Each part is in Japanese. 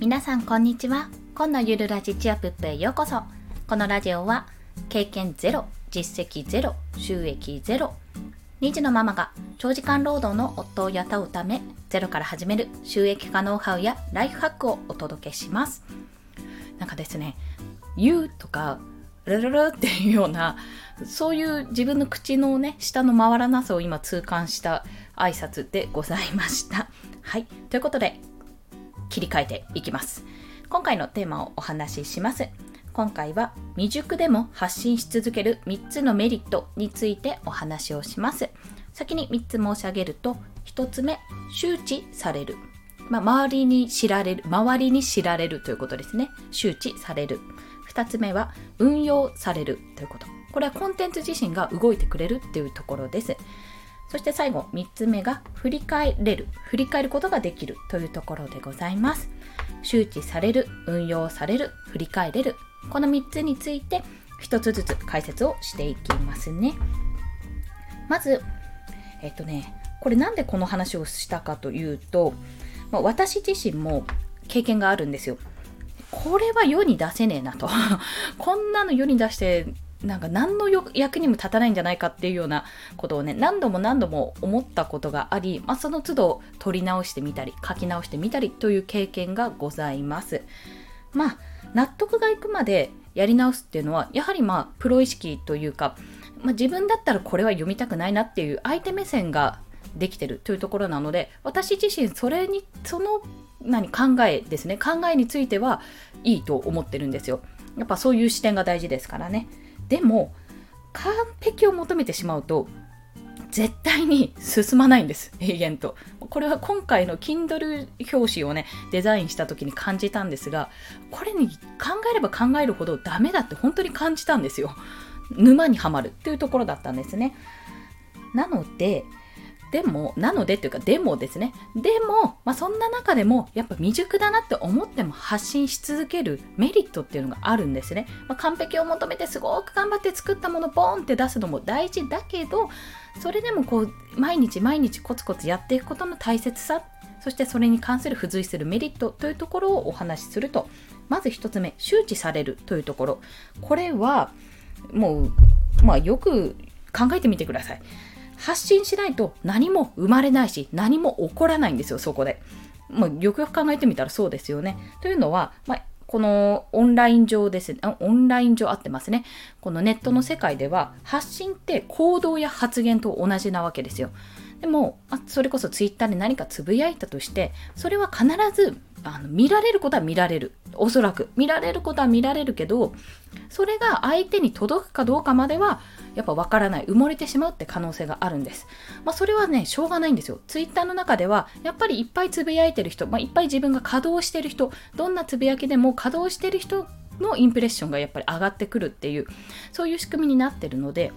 皆さんこんにちは。今のゆるラジチアプップへようこそ。このラジオは経験ゼロ実績ゼロ収益ゼロ2児のママが長時間労働の夫を雇うためゼロから始める収益化ノウハウやライフハックをお届けします。なんかですね言うとかルルルっていうようなそういう自分の口のね下の回らなさを今痛感した挨拶でございました。はい。ということで切り替えていきます。今回のテーマをお話しします。今回は未熟でも発信し続ける3つのメリットについてお話をします。先に3つ申し上げると、1つ目、周知される。まあ、周りに知られる、周りに知られるということですね。周知される。2つ目は、運用されるということ。これはコンテンツ自身が動いてくれるっていうところです。そして最後、3つ目が振り返れる、振り返ることができるというところでございます。周知される、運用される、振り返れる、この3つについて1つずつ解説をしていきますね。まず、えっとね、これなんでこの話をしたかというと、まあ、私自身も経験があるんですよ。これは世に出せねえなと。こんなの世に出してなんか何の役にも立たないんじゃないかっていうようなことをね何度も何度も思ったことがあり、まあ、その都度取り直してみたり書き直してみたりという経験がございます。まあ納得がいくまでやり直すっていうのはやはりまあプロ意識というか、まあ、自分だったらこれは読みたくないなっていう相手目線ができてるというところなので私自身それにその何考えですね考えについてはいいと思ってるんですよ。やっぱそういう視点が大事ですからね。でも完璧を求めてしまうと絶対に進まないんです、永遠と。これは今回の Kindle 表紙をね、デザインした時に感じたんですが、これに考えれば考えるほどダメだって本当に感じたんですよ。沼にはまるっていうところだったんですね。なので、でも、なのでっていうか、でもですね。でも、まあ、そんな中でも、やっぱ未熟だなって思っても発信し続けるメリットっていうのがあるんですね。まあ、完璧を求めてすごく頑張って作ったものボーンって出すのも大事だけど、それでもこう、毎日毎日コツコツやっていくことの大切さ、そしてそれに関する付随するメリットというところをお話しすると、まず1つ目、周知されるというところ。これは、もう、まあよく考えてみてください。発信しないと何も生まれないし何も起こらないんですよそこで。まあ、よくよく考えてみたらそうですよね。というのは、まあ、このオンライン上ですね、オンライン上合ってますね。このネットの世界では発信って行動や発言と同じなわけですよ。でも、あそれこそツイッターで何かつぶやいたとして、それは必ずあの見られることは見られる。おそらく。見られることは見られるけど、それが相手に届くかどうかまでは、やっぱわからない。埋もれてしまうって可能性があるんです。まあ、それはね、しょうがないんですよ。ツイッターの中では、やっぱりいっぱいつぶやいてる人、まあ、いっぱい自分が稼働してる人、どんなつぶやきでも稼働してる人のインプレッションがやっぱり上がってくるっていう、そういう仕組みになってるので、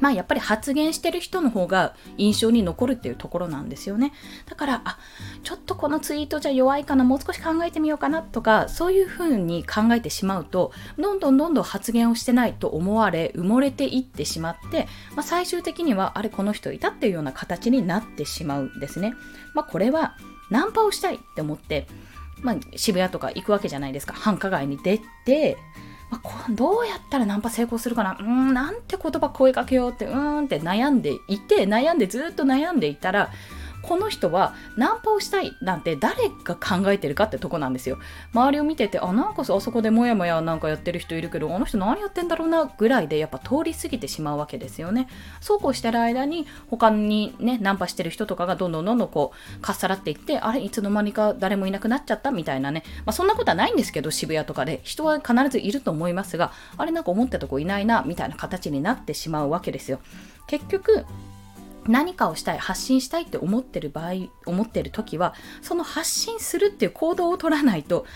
まあやっぱり発言してる人の方が印象に残るっていうところなんですよね。だから、あ、ちょっとこのツイートじゃ弱いかな、もう少し考えてみようかなとか、そういうふうに考えてしまうと、どんどんどんどん発言をしてないと思われ、埋もれていってしまって、まあ、最終的には、あれ、この人いたっていうような形になってしまうんですね。まあこれは、ナンパをしたいって思って、まあ、渋谷とか行くわけじゃないですか。繁華街に出て、まあ、どうやったらナンパ成功するかな？うーん、なんて言葉声かけようって、うーんって悩んでいて、悩んでずっと悩んでいたら、この人はナンパをしたいなんて誰が考えてるかってとこなんですよ。周りを見てて、あ、なんかあそこでもやもやなんかやってる人いるけど、あの人何やってんだろうなぐらいでやっぱ通り過ぎてしまうわけですよね。そうこうしてる間に他にね、ナンパしてる人とかがどんどんどんどんこう、かっさらっていって、あれ、いつの間にか誰もいなくなっちゃったみたいなね。まあそんなことはないんですけど、渋谷とかで。人は必ずいると思いますが、あれなんか思ったとこいないな、みたいな形になってしまうわけですよ。結局、何かをしたい発信したいって思ってる場合思ってる時はその発信するっていう行動を取らないと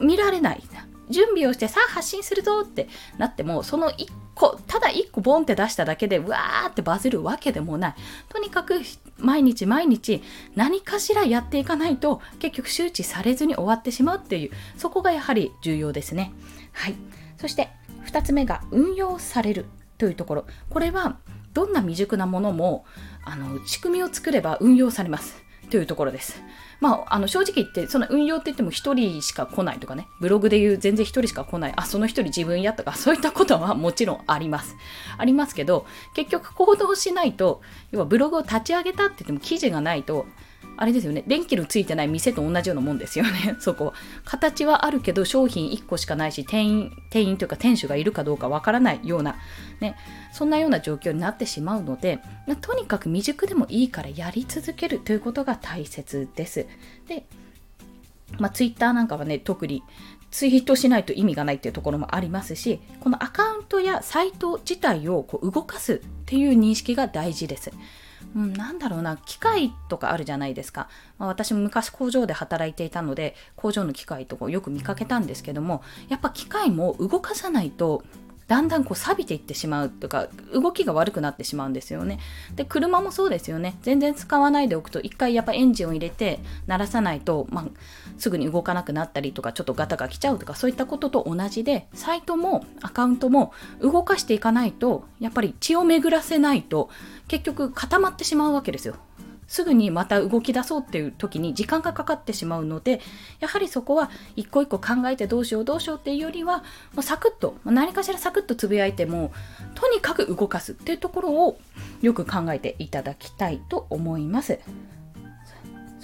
見られない。準備をしてさあ発信するぞってなってもその1個ただ1個ボンって出しただけでうわーってバズるわけでもない。とにかく毎日毎日何かしらやっていかないと結局周知されずに終わってしまうっていうそこがやはり重要ですね。はい。そして2つ目が運用されるというところ。これはどんな未熟なものもあの仕組みを作れば運用されます。というところです。まあ、あの正直言って、その運用って言っても1人しか来ないとかね、ブログで言う全然1人しか来ない、あ、その1人自分やとか、そういったことはもちろんあります。ありますけど、結局行動しないと、要はブログを立ち上げたって言っても記事がないと、あれですよね、電気のついてない店と同じようなもんですよね、そこは。形はあるけど、商品1個しかないし、店員、店員というか店主がいるかどうかわからないような、ね、そんなような状況になってしまうので、とにかく未熟でもいいからやり続けるということが大切です。で、まあ、ツイッターなんかはね、特にツイートしないと意味がないっていうところもありますし、このアカウントやサイト自体をこう動かすっていう認識が大事です。うん、なんだろうな、機械とかあるじゃないですか。まあ、私も昔工場で働いていたので、工場の機械とかよく見かけたんですけども、やっぱ機械も動かさないとだんだんこう錆びていってしまうとか動きが悪くなってしまうんですよね。で車もそうですよね全然使わないでおくと一回やっぱエンジンを入れて鳴らさないと、まあ、すぐに動かなくなったりとかちょっとガタが来ちゃうとかそういったことと同じでサイトもアカウントも動かしていかないとやっぱり血を巡らせないと結局固まってしまうわけですよ。すぐにまた動き出そうっていう時に時間がかかってしまうのでやはりそこは一個一個考えてどうしようどうしようっていうよりはもうサクッと何かしらサクッとつぶやいてもとにかく動かすっていうところをよく考えていただきたいと思います。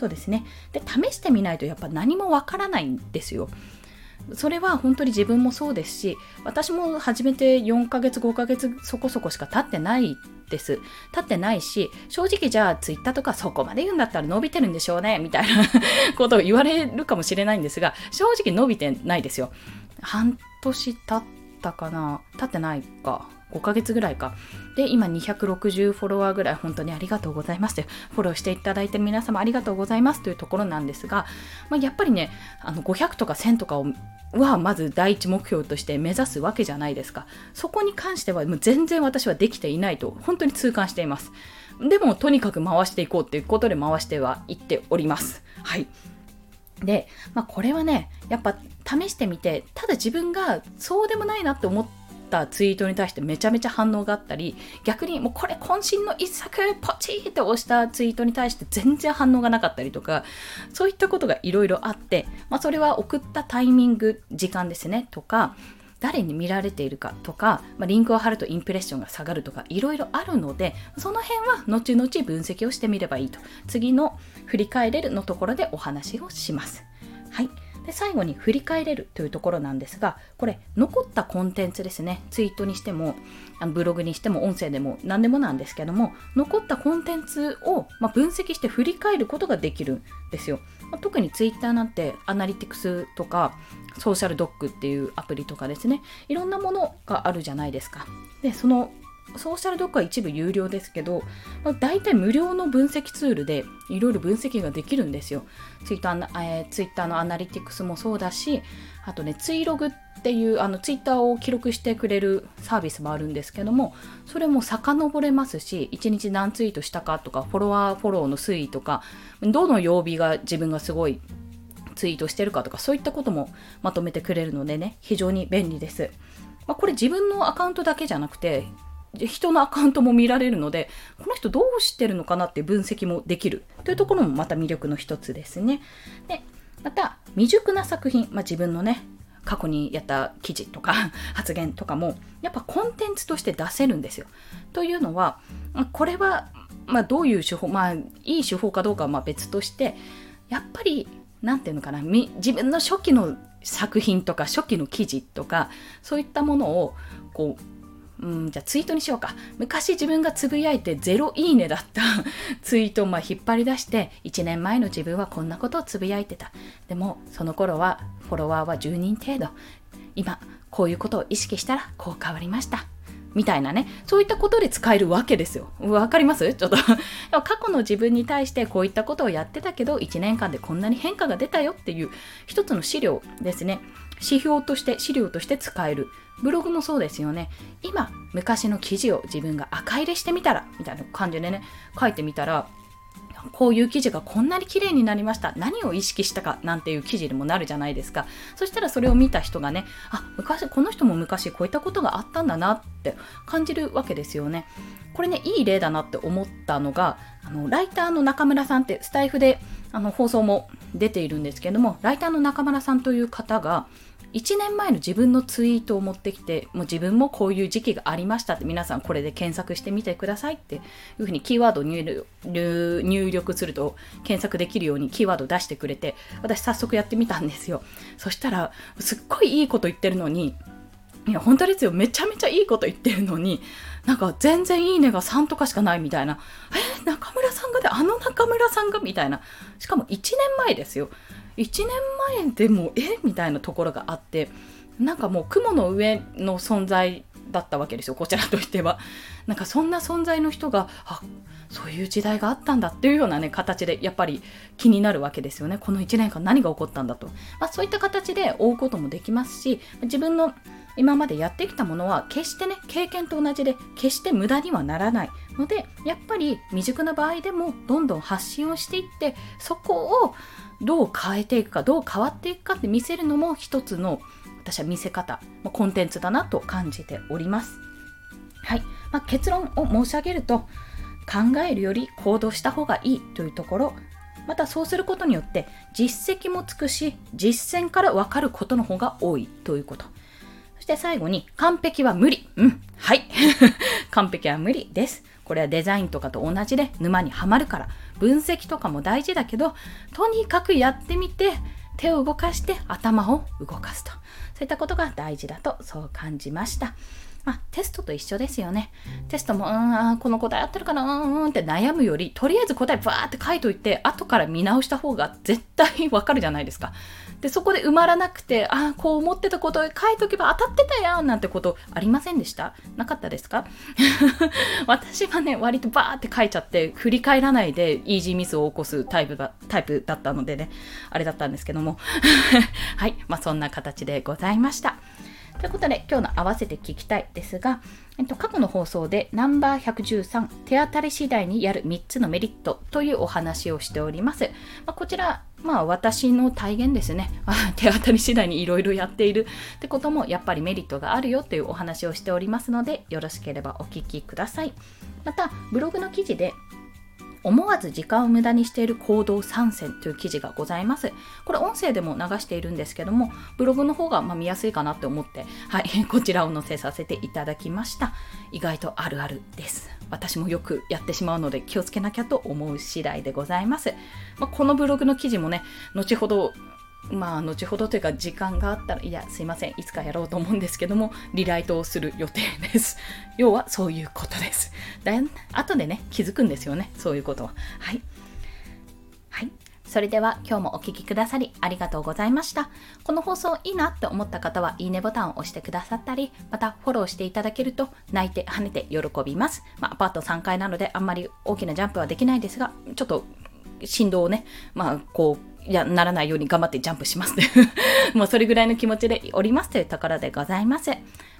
そうですね。で、試してみないとやっぱ何もわからないんですよ。それは本当に自分もそうですし私も始めて4ヶ月5ヶ月そこそこしか経ってないです。経ってないし正直じゃあ twitter とかそこまで言うんだったら伸びてるんでしょうねみたいなことを言われるかもしれないんですが正直伸びてないですよ。半年経ったかな？経ってないか。5ヶ月ぐらいか。で、今260フォロワーぐらい本当にありがとうございますとフォローしていただいて皆様ありがとうございますというところなんですが、まあ、やっぱりね、あの500とか1000とかをはまず第一目標として目指すわけじゃないですか。そこに関してはもう全然私はできていないと本当に痛感しています。でもとにかく回していこうっていうことで回してはいっております。はい。で、まあ、これはね、やっぱ試してみて、ただ自分がそうでもないなって思ってたツイートに対してめちゃめちゃ反応があったり逆にもうこれ渾身の一作ポチーって押したツイートに対して全然反応がなかったりとかそういったことがいろいろあって、まあ、それは送ったタイミング時間ですねとか誰に見られているかとか、まあ、リンクを貼るとインプレッションが下がるとかいろいろあるのでその辺は後々分析をしてみればいいと次の振り返れるのところでお話をします。はいで最後に振り返れるというところなんですがこれ残ったコンテンツですね。ツイートにしてもあのブログにしても音声でも何でもなんですけども残ったコンテンツを、ま、分析して振り返ることができるんですよ、ま、特にツイッターなんてアナリティクスとかソーシャルドッグっていうアプリとかですね。いろんなものがあるじゃないですか。でそのソーシャルドックは一部有料ですけど、まあ、大体無料の分析ツールでいろいろ分析ができるんですよ。ツイッター、えー、ツイッターのアナリティクスもそうだし、あとね、ツイログっていうあのツイッターを記録してくれるサービスもあるんですけども、それも遡れますし、1日何ツイートしたかとか、フォロワーフォローの推移とか、どの曜日が自分がすごいツイートしてるかとか、そういったこともまとめてくれるのでね、非常に便利です。まあ、これ自分のアカウントだけじゃなくて、人のアカウントも見られるので、この人どうしてるのかなって分析もできるというところもまた魅力の一つですね。で、また、未熟な作品、まあ、自分のね、過去にやった記事とか 発言とかも、やっぱコンテンツとして出せるんですよ。というのは、これは、まあ、どういう手法、まあ、いい手法かどうかはま別として、やっぱり、なんていうのかな、自分の初期の作品とか初期の記事とかそういったものをこううん、じゃあツイートにしようか。昔自分がつぶやいてゼロいいねだった ツイートをまあ引っ張り出して、1年前の自分はこんなことをつぶやいてた。でも、その頃はフォロワーは10人程度。今、こういうことを意識したらこう変わりました。みたいなね、そういったことで使えるわけですよ。わかります？ちょっと 過去の自分に対してこういったことをやってたけど、1年間でこんなに変化が出たよっていう一つの資料ですね。指標として、資料として使える。ブログもそうですよね。今、昔の記事を自分が赤入れしてみたら、みたいな感じでね、書いてみたら、こういう記事がこんなに綺麗になりました。何を意識したかなんていう記事にもなるじゃないですか。そしたらそれを見た人がねあ昔この人も昔こういったことがあったんだなって感じるわけですよね。これねいい例だなって思ったのがあのライターの中村さんってスタイフであの放送も出ているんですけどもライターの中村さんという方が1年前の自分のツイートを持ってきて、もう自分もこういう時期がありましたって皆さんこれで検索してみてくださいっていうふうにキーワードを入力すると検索できるようにキーワード出してくれて、私早速やってみたんですよ。そしたら、すっごいいいこと言ってるのに、いや、本当ですよ。めちゃめちゃいいこと言ってるのに、なんか全然いいねが3とかしかないみたいな。えー、中村さんがで、あの中村さんがみたいな。しかも1年前ですよ。1年前でもえみたいなところがあってなんかもう雲の上の存在だったわけですよこちらとしては。なんかそんな存在の人があそういう時代があったんだっていうようなね形でやっぱり気になるわけですよね。この1年間何が起こったんだと、まあ、そういった形で追うこともできますし自分の今までやってきたものは決してね経験と同じで決して無駄にはならない。のでやっぱり未熟な場合でもどんどん発信をしていってそこをどう変えていくかどう変わっていくかって見せるのも一つの私は見せ方コンテンツだなと感じております。はい、まあ、結論を申し上げると考えるより行動した方がいいというところまたそうすることによって実績もつくし実践から分かることの方が多いということ。そして最後に完璧は無理。うん。はい。完璧は無理です。これはデザインとかと同じで沼にはまるから分析とかも大事だけどとにかくやってみて手を動かして頭を動かすとそういったことが大事だとそう感じました。まあ、テストと一緒ですよね。テストも、うん、この答え合ってるかな、うんって悩むより、とりあえず答えバーって書いといて、後から見直した方が絶対わかるじゃないですか。で、そこで埋まらなくて、ああ、こう思ってたこと書いとけば当たってたやんなんてことありませんでした？なかったですか？私はね、割とバーって書いちゃって、振り返らないでイージーミスを起こすタイプだタイプだったのでね、あれだったんですけども。はい、まあそんな形でございました。ということで、今日の合わせて聞きたいですが、えっと、過去の放送でナンバー113、手当たり次第にやる3つのメリットというお話をしております。まあ、こちら、まあ私の体現ですね。手当たり次第にいろいろやっているってこともやっぱりメリットがあるよというお話をしておりますので、よろしければお聞きください。また、ブログの記事で思わず時間を無駄にしている行動参戦という記事がございます。これ音声でも流しているんですけども、ブログの方がま見やすいかなって思って、はい、こちらを載せさせていただきました。意外とあるあるです。私もよくやってしまうので気をつけなきゃと思う次第でございます。まあ、このブログの記事もね、後ほどまあ、後ほどというか時間があったら、いや、すいません、いつかやろうと思うんですけども、リライトをする予定です。要は、そういうことです。だ後でね、気づくんですよね、そういうことは。はい。はい。それでは今日もお聴きくださりありがとうございました。この放送いいなって思った方はいいねボタンを押してくださったり、またフォローしていただけると泣いて跳ねて喜びます。まあ、アパート3階なのであんまり大きなジャンプはできないですが、ちょっと振動をね、まあ、こう、いや、ならないように頑張ってジャンプしますね。もうそれぐらいの気持ちでおりますというところでございます。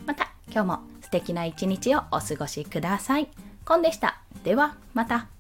また、今日も素敵な一日をお過ごしください。コンでした。では、また。